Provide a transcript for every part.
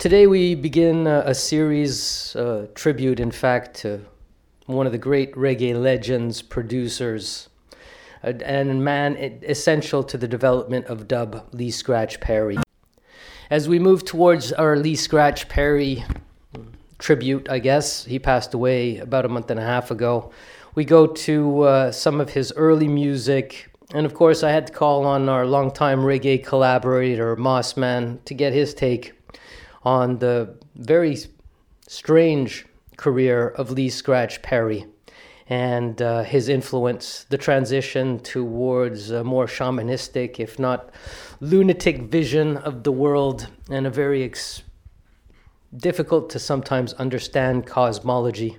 Today we begin a, a series, uh, tribute, in fact, to one of the great reggae legends, producers, uh, and man essential to the development of dub, Lee Scratch Perry. As we move towards our Lee Scratch Perry tribute, I guess, he passed away about a month and a half ago. We go to uh, some of his early music, and of course, I had to call on our longtime reggae collaborator, Mossman, to get his take on the very strange career of Lee Scratch Perry and uh, his influence, the transition towards a more shamanistic, if not lunatic vision of the world, and a very ex- difficult to sometimes understand cosmology.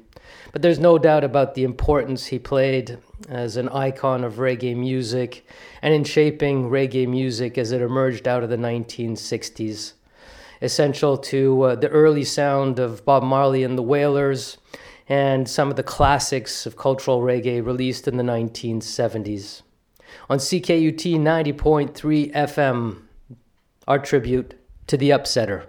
But there's no doubt about the importance he played as an icon of reggae music and in shaping reggae music as it emerged out of the 1960s essential to uh, the early sound of Bob Marley and the Wailers and some of the classics of cultural reggae released in the 1970s. On CKUT 90.3 FM, our tribute to the Upsetter.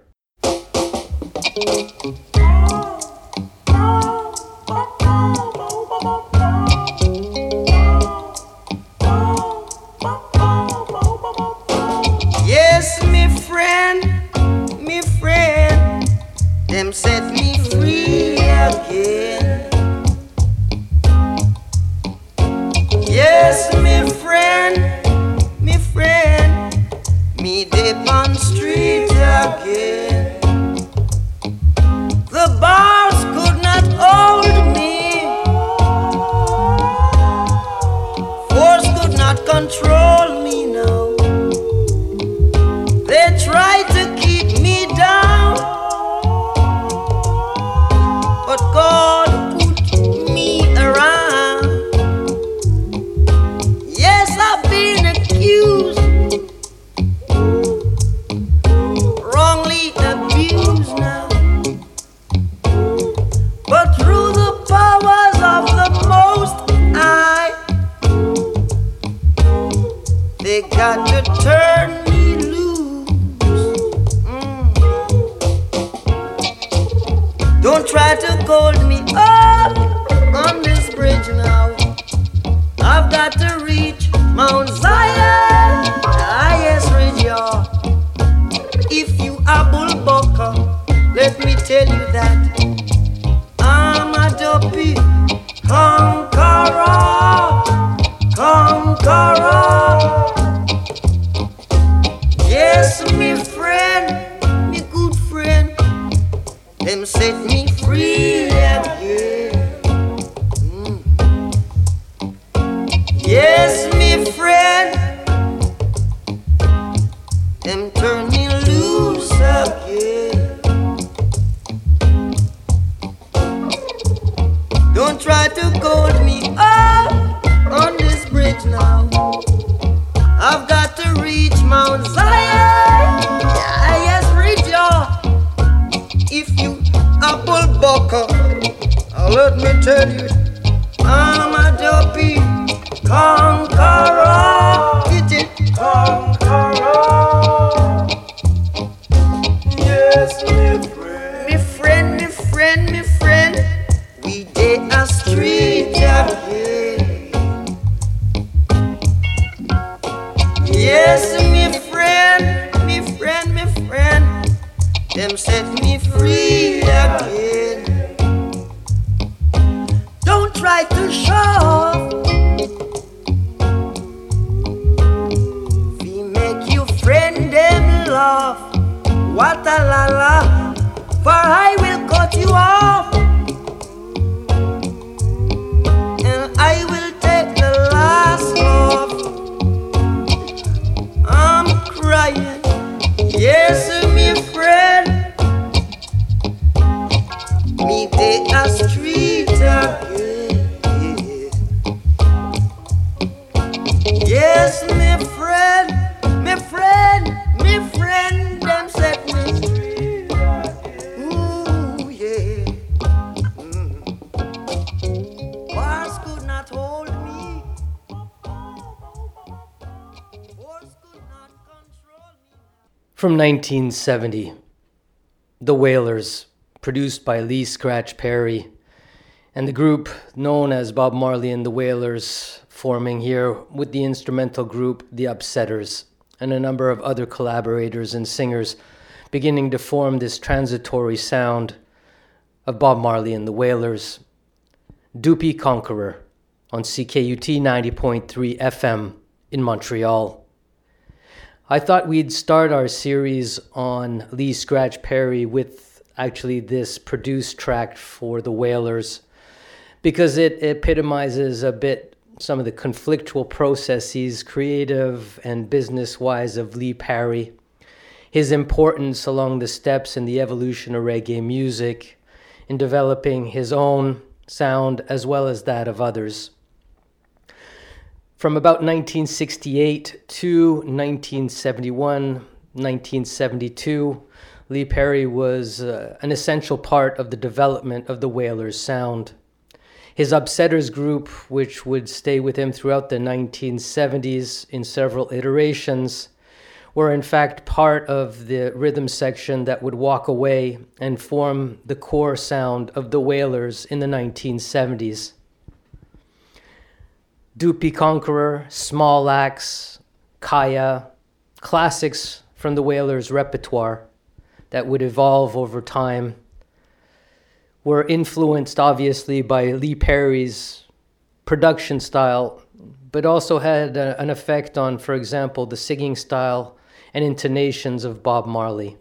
1970, The Wailers, produced by Lee Scratch Perry, and the group known as Bob Marley and the Wailers, forming here with the instrumental group The Upsetters, and a number of other collaborators and singers beginning to form this transitory sound of Bob Marley and the Wailers. Duppy Conqueror on CKUT 90.3 FM in Montreal. I thought we'd start our series on Lee Scratch Perry with actually this produced track for the Wailers because it epitomizes a bit some of the conflictual processes, creative and business wise, of Lee Perry, his importance along the steps in the evolution of reggae music, in developing his own sound as well as that of others. From about 1968 to 1971, 1972, Lee Perry was uh, an essential part of the development of the Wailers' sound. His Upsetters group, which would stay with him throughout the 1970s in several iterations, were in fact part of the rhythm section that would walk away and form the core sound of the Wailers in the 1970s. Duppy Conqueror, Small Axe, Kaya, classics from the Wailers' repertoire that would evolve over time were influenced obviously by Lee Perry's production style, but also had a, an effect on, for example, the singing style and intonations of Bob Marley.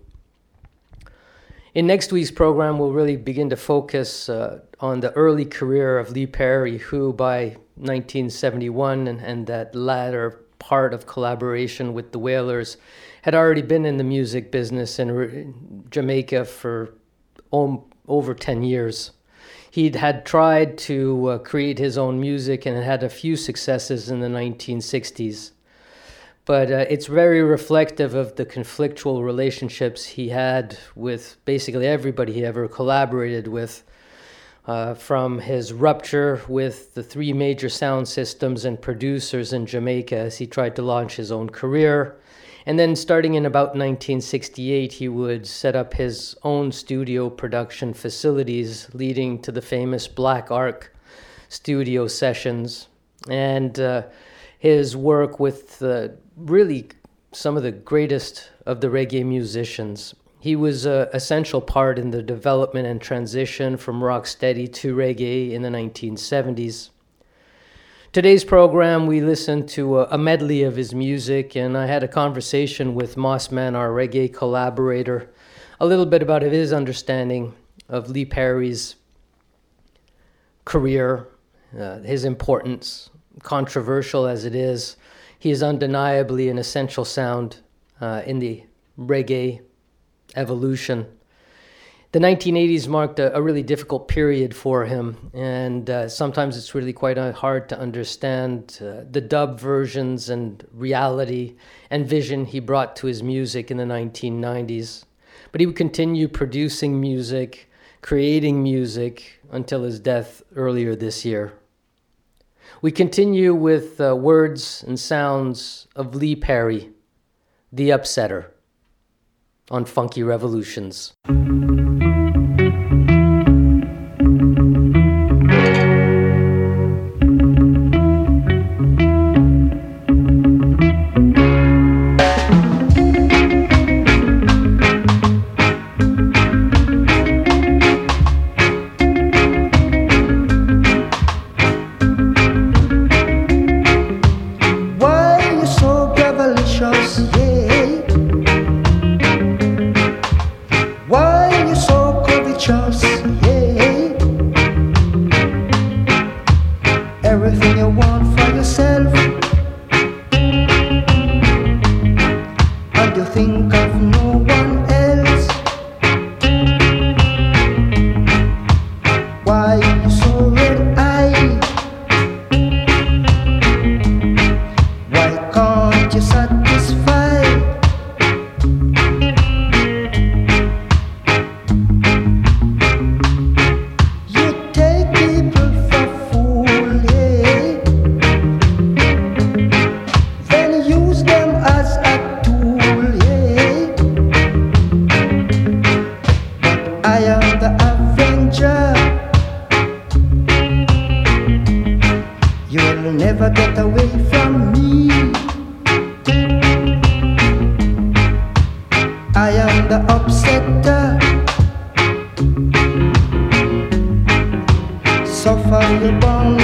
In next week's program, we'll really begin to focus uh, on the early career of Lee Perry, who by 1971 and, and that latter part of collaboration with the Wailers, had already been in the music business in Jamaica for om- over 10 years. He'd had tried to uh, create his own music and had a few successes in the 1960s but uh, it's very reflective of the conflictual relationships he had with basically everybody he ever collaborated with. Uh, from his rupture with the three major sound systems and producers in Jamaica as he tried to launch his own career. And then, starting in about 1968, he would set up his own studio production facilities, leading to the famous Black Ark studio sessions. And uh, his work with uh, really some of the greatest of the reggae musicians. He was an essential part in the development and transition from rocksteady to reggae in the 1970s. Today's program, we listened to a, medley of his music, and I had a conversation with Mossman, our reggae collaborator, a little bit about his understanding of Lee Perry's career, uh, his importance, controversial as it is, he is undeniably an essential sound uh, in the reggae evolution. The 1980s marked a, a really difficult period for him, and uh, sometimes it's really quite uh, hard to understand uh, the dub versions and reality and vision he brought to his music in the 1990s. But he would continue producing music, creating music until his death earlier this year. We continue with uh, words and sounds of Lee Perry, the upsetter, on Funky Revolutions. upset. The sofa you born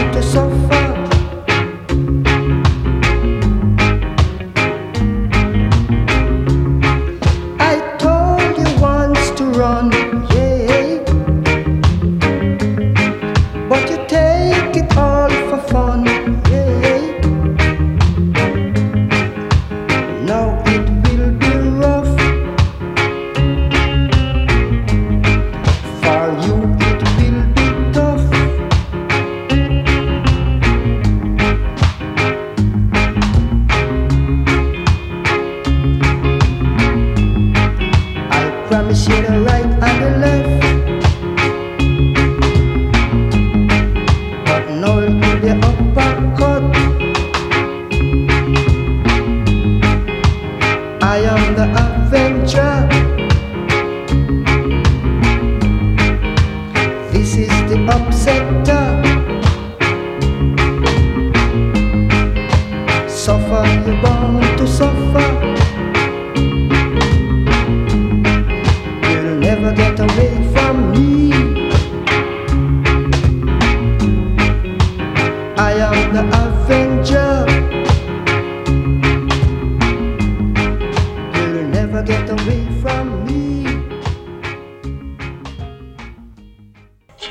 never get away from me.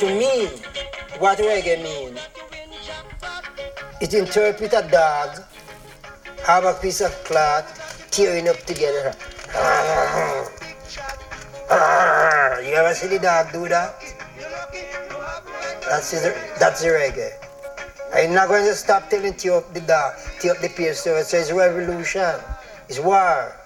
To mean, what reggae mean? it interprets a dog, have a piece of cloth, tearing up together. You ever see the dog do that? That's the, that's the reggae. I'm not going to stop telling you up the dog, tear up the It It's revolution. It's war.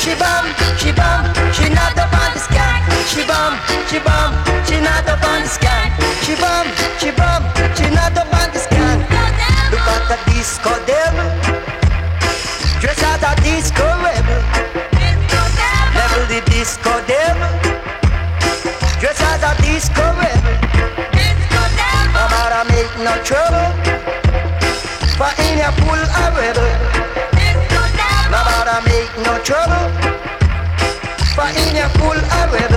She bum, she bum, she not up on the sky. She bum, she bum, she not up on the sky. She bum, she bum, she not up on the sky. Look at the disco devil, dress out a disco red. full array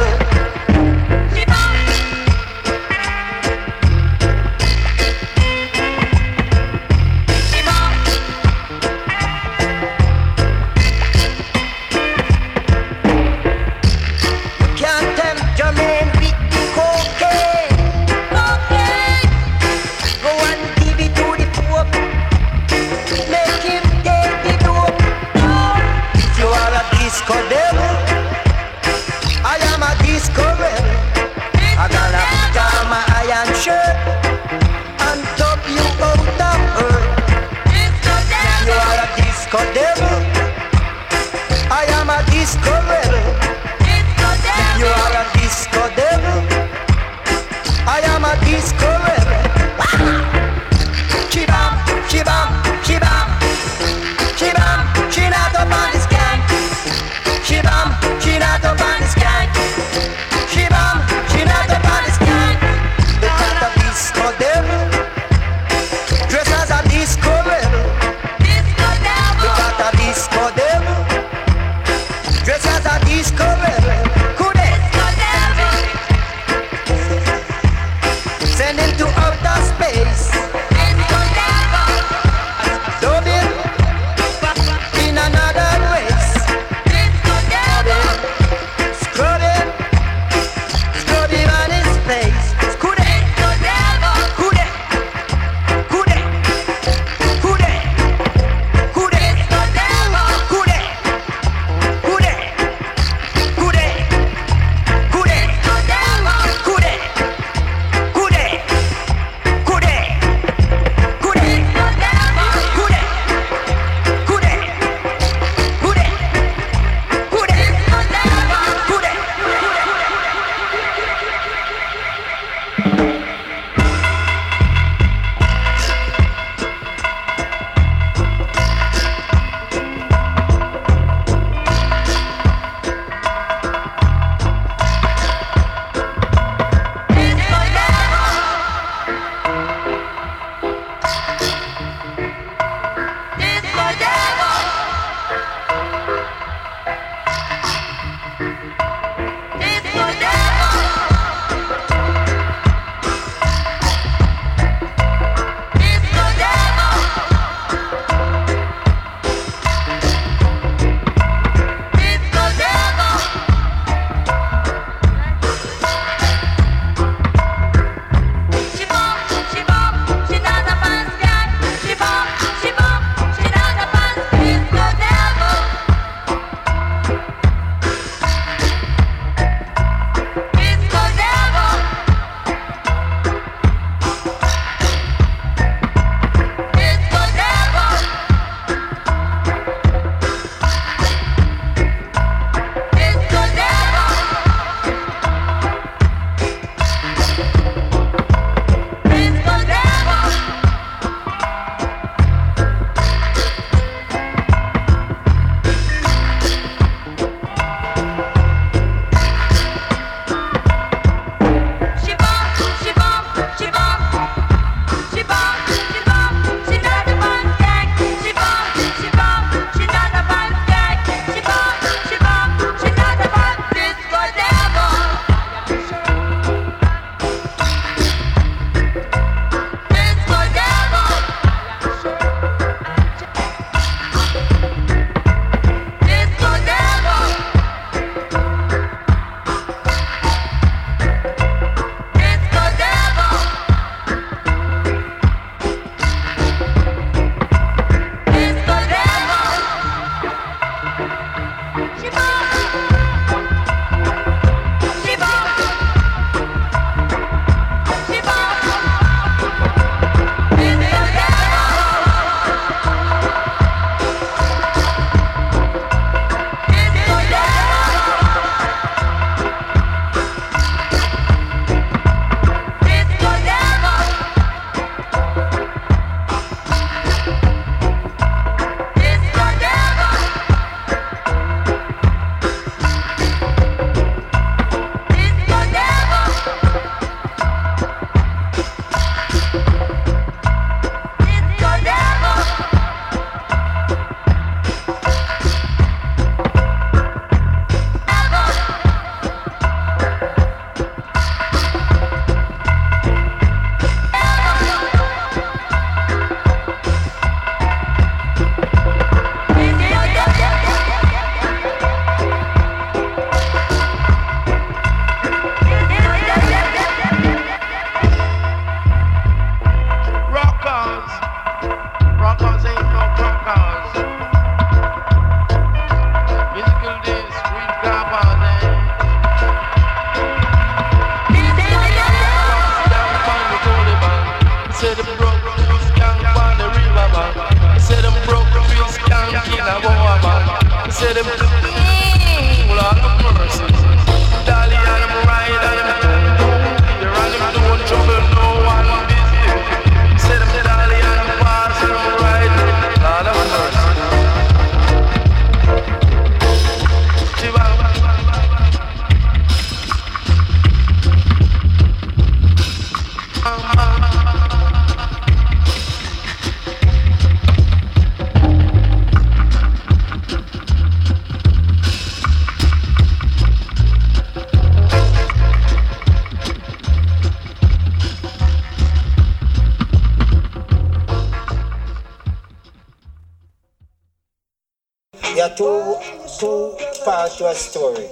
Parts to a story.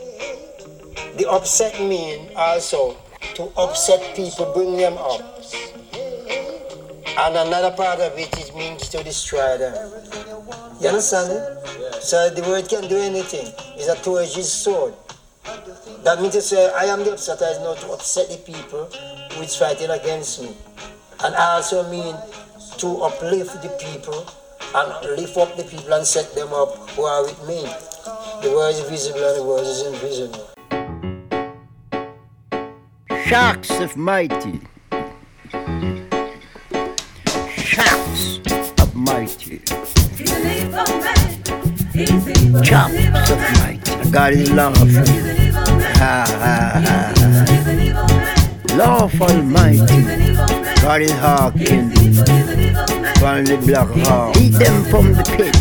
The upset mean also to upset people, bring them up. And another part of it, it means to destroy them. You understand it? So the word can do anything. It's a two-edged sword. That means to say, I am the upsetter is not to upset the people who is fighting against me. And also mean to uplift the people and lift up the people and set them up who are with me. The word is visible and the word is invisible. Sharks of mighty. Sharks of mighty. Chops of mighty. God is lawful. Ha ha ha ha. Lawful mighty. Is hearkening from the black hawk. Eat them from the pit.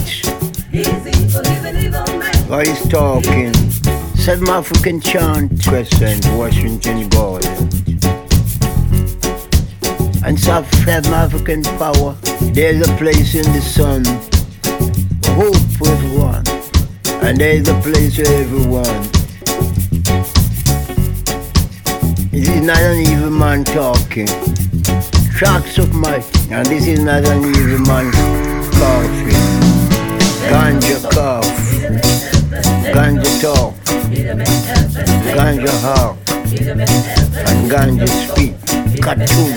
God is talking. South African chant, Crescent, Washington Garden. And South African power, there's a place in the sun. Hope with one. And there's a place for everyone. This is not an evil man talking. Tracks of might. And this is not an evil man coughing. Ganja cough. Ganja talk. Ganja harp. And ganja speak. Cartoon.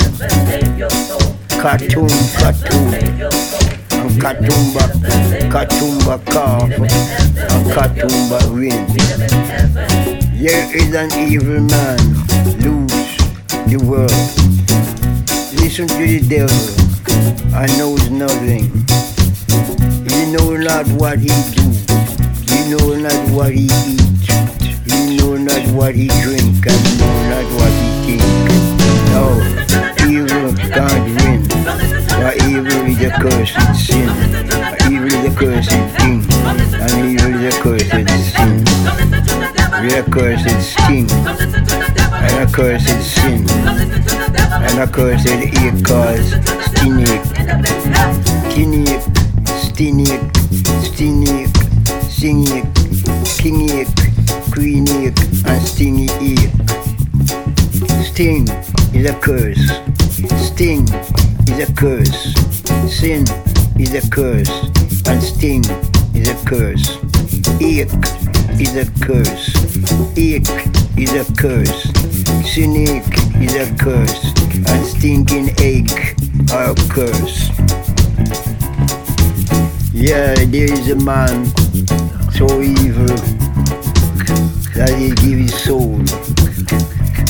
Cartoon, cartoon. And katumba, katumba cough. And katumba ring. Here is an evil man. Lose the world. Listen to the devil and knows nothing. He know not what he do. He know not what he eat. He know not what he drink and he know not what he think. No, evil can't win. For evil is a cursed sin. Evil is a cursed thing. And evil is a cursed sin. We are cursed sting. And a cursed sin. And a cursed egg cause stinake. Tinake. Stinake. Stinake. Singake. Kingake. Queenake. And stingy ache. Sting is a curse. Sting is a curse. Sin is a curse. And sting is a curse. Ache is a curse. Ache is a curse. Cynic is a curse. And stinking ache a curse. Yeah, there is a man so evil that he give his soul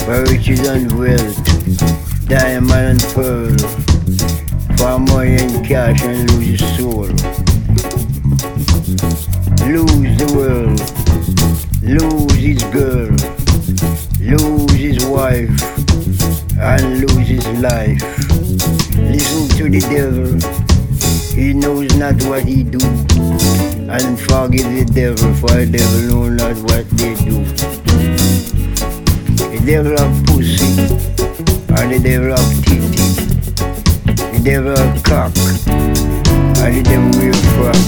for riches and wealth, diamond and pearl, for money and cash and lose his soul. Lose and lose his life. Listen to the devil, he knows not what he do, and forgive the devil, for the devil know not what they do. The devil of pussy, and the devil of titty, the devil of cock, and the devil wear frock,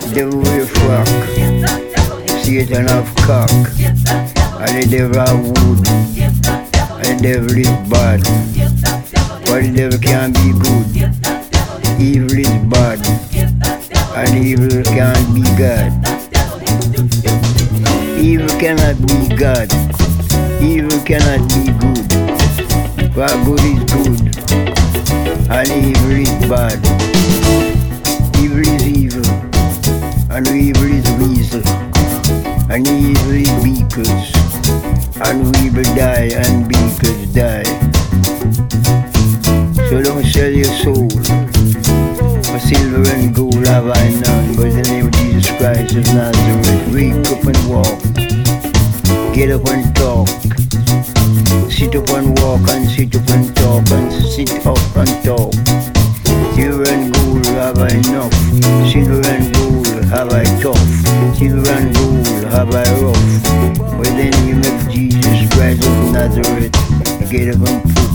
the devil wear frock, Satan of cock, and the devil of wood, and devil is bad, but the devil can be good. Evil is bad, and evil can't be God. Evil cannot be God. Evil cannot be good. For good is good, and evil is bad. Evil is evil, and evil is weasel, and evil is beakers, and we will die, and be beakers die. So don't sell your soul. For silver and gold have I none, but in the name of Jesus Christ of Nazareth, wake up and walk. Get up and talk. Sit up and walk and sit up and talk and sit up and talk. Silver and gold have I enough. Silver and gold have I tough. Silver and gold have I rough. But in the name Jesus Christ of Nazareth, get up and poop.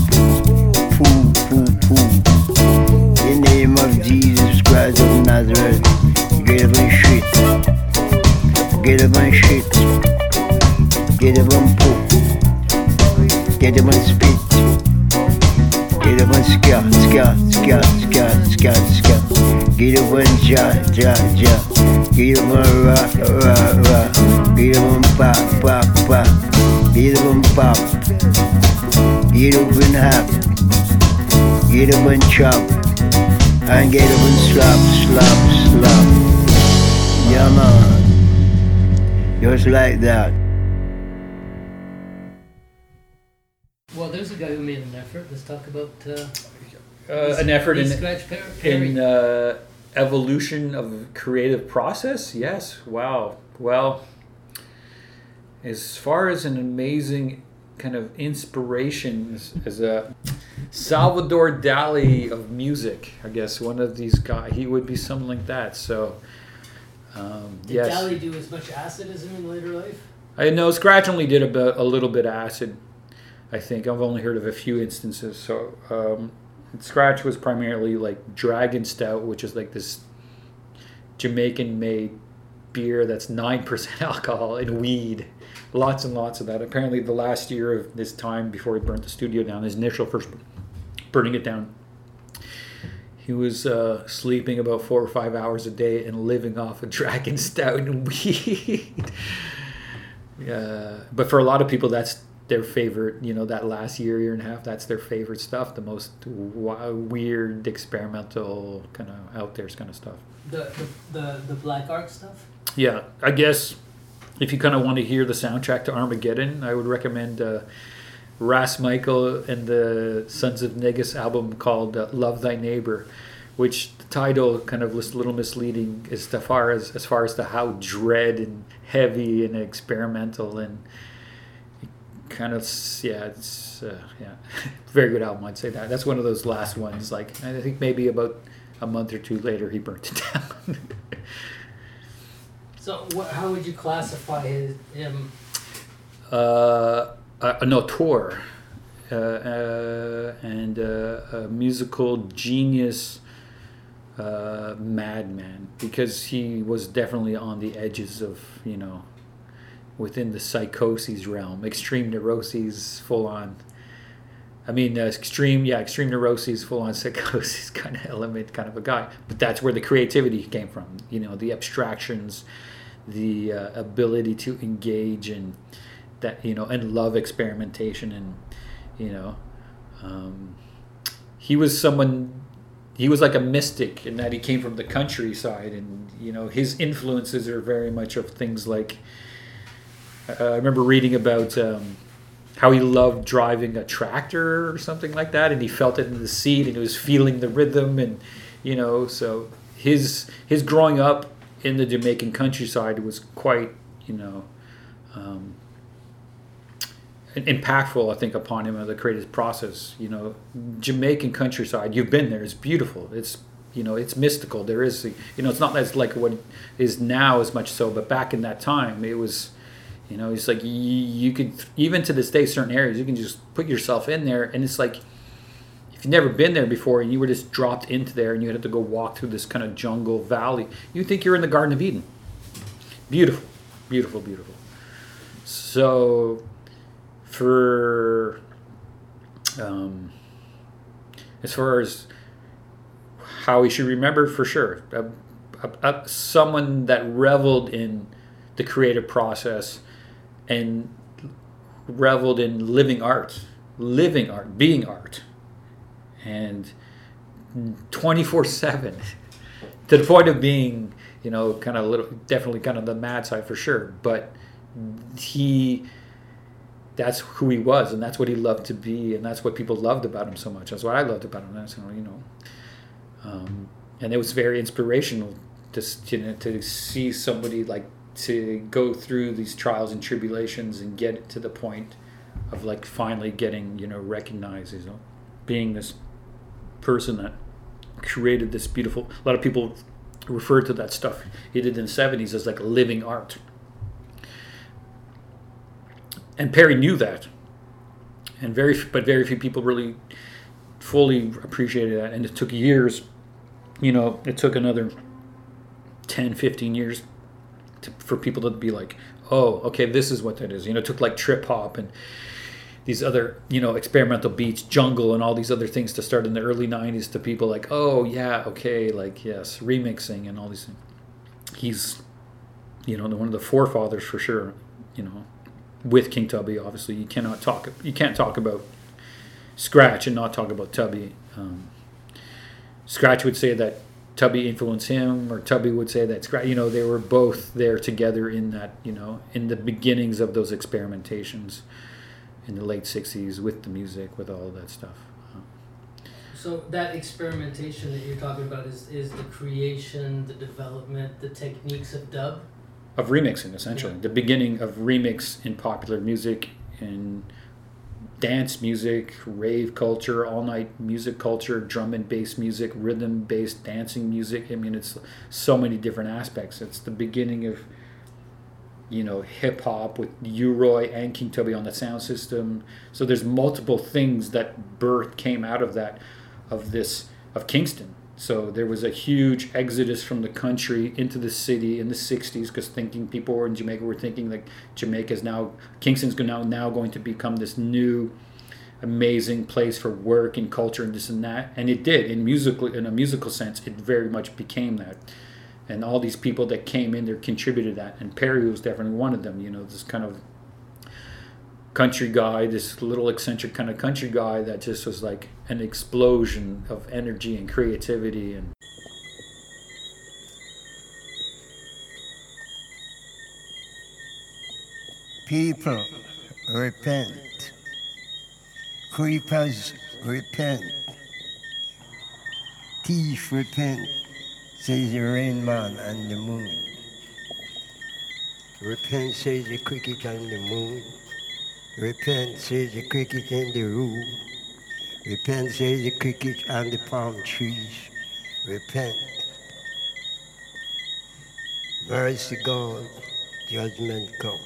Poo, poo, poo. In the name of Jesus Christ of Nazareth, Get up and shit. Get up and shit. Get up and poop. Get up and spit. Get up and scat, scat, scat, scat, scat, scat. Get up and ja, ja, ja. Get up and ra, ra, ra. Get up and pop, pop, pop. Get up and pop. Get up and hop. Get up and chop. And get up and slap, slap, slap. Yeah, man. Just like that. Well, there's a guy who made an effort. Let's talk about uh, Uh, an effort in, Scratch Perry. Perry. in uh, evolution of creative process yes wow well as far as an amazing kind of inspiration as, as a salvador dali of music i guess one of these guys he would be something like that so um, Did yes Dali do as much acid as him in later life? I know Scratch only did a, bit, a little bit of acid. I think I've only heard of a few instances. So um, Scratch was primarily like Dragon Stout, which is like this Jamaican-made beer that's nine percent alcohol and weed. Lots and lots of that. Apparently, the last year of this time before he burnt the studio down, his initial first burning it down, he was uh, sleeping about four or five hours a day and living off of Dragon Stout and weed. Uh, but for a lot of people, that's their favorite. You know, that last year, year and a half, that's their favorite stuff. The most w- weird, experimental, kind of out there kind of stuff. The the, the, the Black Ark stuff? Yeah, I guess if you kind of want to hear the soundtrack to Armageddon, I would recommend uh, Ras Michael and the Sons of Negus album called uh, "Love Thy Neighbor," which the title kind of was a little misleading as far as as far as to how dread and heavy and experimental and kind of yeah it's uh, yeah very good album I'd say that that's one of those last ones like I think maybe about a month or two later he burnt it down. So how would you classify his, him? uh, auteur uh, uh, and a musical genius uh, madman because he was definitely on the edges of you know within the psychoses realm extreme neuroses full on I mean, uh, extreme, yeah, extreme neuroses, full on psychosis kind of element, kind of a guy. But that's where the creativity came from. You know, the abstractions, the uh, ability to engage in that, you know, and love experimentation. And, you know, um, he was someone, he was like a mystic in that he came from the countryside. And, you know, his influences are very much of things like, uh, I remember reading about. Um, how he loved driving a tractor or something like that and he felt it in the seat and he was feeling the rhythm and you know so his his growing up in the Jamaican countryside was quite you know um, impactful I think upon him of the creative process you know. Jamaican countryside you've been there it's beautiful it's you know it's mystical there is you know it's not as like what is now as much so but back in that time it was you know, it's like you, you could even to this day, certain areas you can just put yourself in there, and it's like if you've never been there before and you were just dropped into there and you had to go walk through this kind of jungle valley, you think you're in the Garden of Eden. Beautiful, beautiful, beautiful. So, for um, as far as how we should remember, for sure, a, a, a, someone that reveled in the creative process and reveled in living art, living art, being art, and 24 7 to the point of being, you know, kind of a little, definitely kind of the mad side for sure. But he, that's who he was, and that's what he loved to be, and that's what people loved about him so much. That's what I loved about him. That's, you know, um, and it was very inspirational to, you know, to see somebody like to go through these trials and tribulations and get to the point of like finally getting you know recognized as being this person that created this beautiful a lot of people refer to that stuff he did in the 70s as like living art. And perry knew that. And very but very few people really fully appreciated that. And it took years you know it took another 10, 15 years to, for people to be like, oh, okay, this is what that is. You know, it took like trip hop and these other, you know, experimental beats, jungle, and all these other things to start in the early 90s to people like, oh, yeah, okay, like, yes, remixing and all these things. He's, you know, one of the forefathers for sure, you know, with King Tubby, obviously. You cannot talk, you can't talk about Scratch and not talk about Tubby. Um, Scratch would say that Tubby influenced him, or Tubby would say that Scratch. You know, they were both there together in that. You know, in the beginnings of those experimentations in the late '60s with the music, with all of that stuff. So that experimentation that you're talking about is, is the creation, the development, the techniques of dub? Of remixing, essentially. Yeah. The beginning of remix in popular music in dance music, rave culture, all night music culture, drum and bass music, rhythm based dancing music. I mean, it's so many different aspects. It's the beginning of, you know, hip hop with U-Roy and King Tubby on the sound system. So there's multiple things that birth came out of that, of this, of Kingston. So there was a huge exodus from the country into the city in the '60s because thinking people were in Jamaica were thinking like is now Kingston's now now going to become this new amazing place for work and culture and this and that, and it did in musical in a musical sense. It very much became that, and all these people that came in there contributed that, and Perry was definitely one of them. You know, this kind of country guy, this little eccentric kind of country guy that just was like an explosion of energy and creativity and People, repent. Creepers, repent. Thief, repent, says the rain man and the moon. Repent, says the cricket and the moon. Repent, says the cricket in the room. Repent, says the cricket and the palm trees. Repent. Mercy God, judgment come.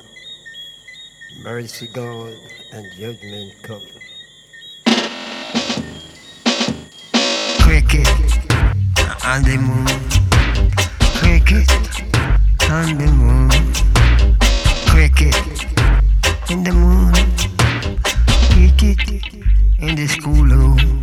Mercy God and judgment come. On the moon. Cricket on the moon. Cricket in the moon. Cricket in the schoolroom.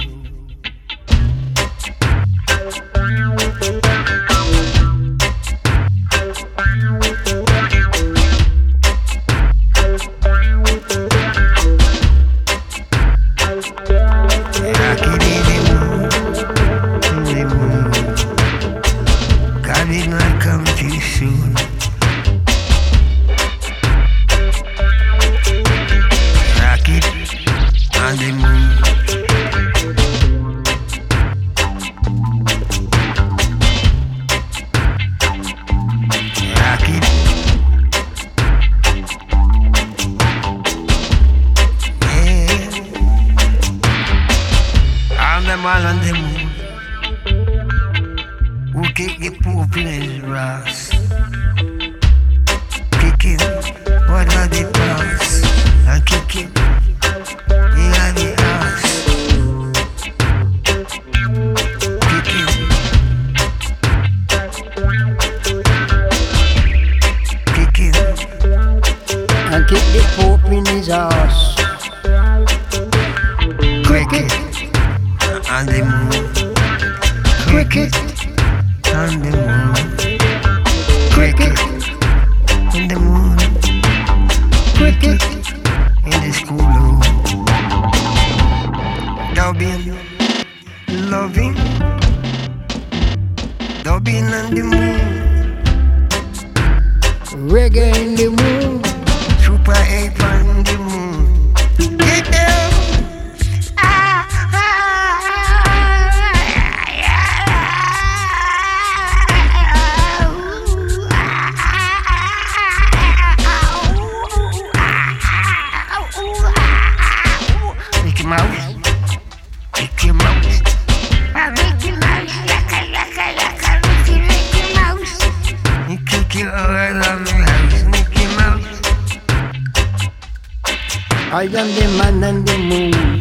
Man on the moon.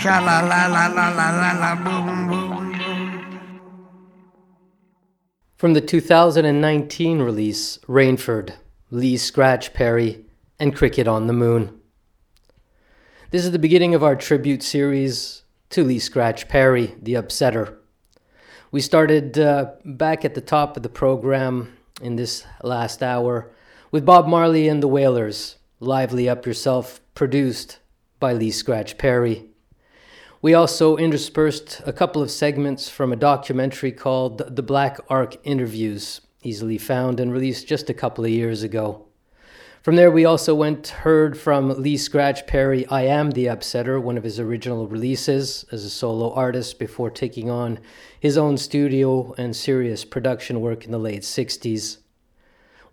Sha la la la la la la la boom boom. From the 2019 release, Rainford, Lee Scratch Perry, and Cricket on the Moon. This is the beginning of our tribute series to Lee Scratch Perry, the Upsetter. We started uh, back at the top of the program in this last hour with Bob Marley and the Wailers, Lively Up Yourself, produced by Lee Scratch Perry. We also interspersed a couple of segments from a documentary called The Black Ark Interviews, easily found and released just a couple of years ago. From there, we also went heard from Lee Scratch Perry, I Am the Upsetter, one of his original releases as a solo artist before taking on his own studio and serious production work in the late 60s.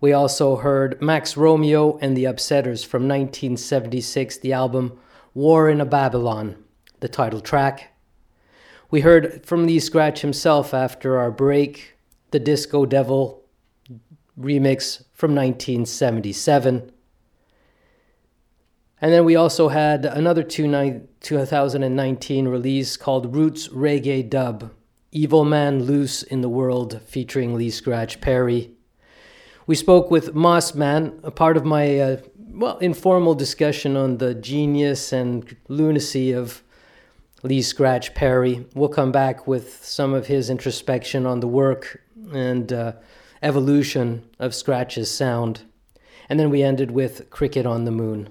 We also heard Max Romeo and the Upsetters from 1976, the album War in a Babylon the title track. We heard from Lee Scratch himself after our break, the Disco Devil remix from 1977. And then we also had another 2019 release called Roots Reggae Dub Evil Man Loose in the World, featuring Lee Scratch Perry. We spoke with Mossman, a part of my uh, well informal discussion on the genius and lunacy of Lee Scratch Perry. We'll come back with some of his introspection on the work and uh, evolution of Scratch's sound. And then we ended with Cricket on the Moon.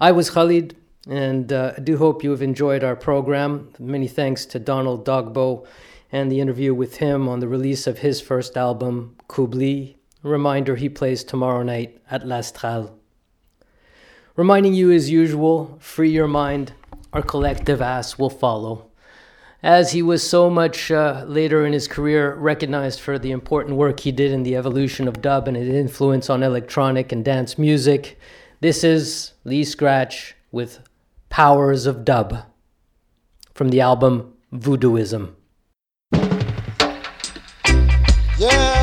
I was Khalid, and uh, I do hope you have enjoyed our program. Many thanks to Donald Dogbo and the interview with him on the release of his first album, Kubli. Reminder he plays tomorrow night at L'Astral. Reminding you, as usual, free your mind our collective ass will follow. As he was so much uh, later in his career recognized for the important work he did in the evolution of dub and its influence on electronic and dance music, this is Lee Scratch with Powers of Dub from the album Voodooism. Yes.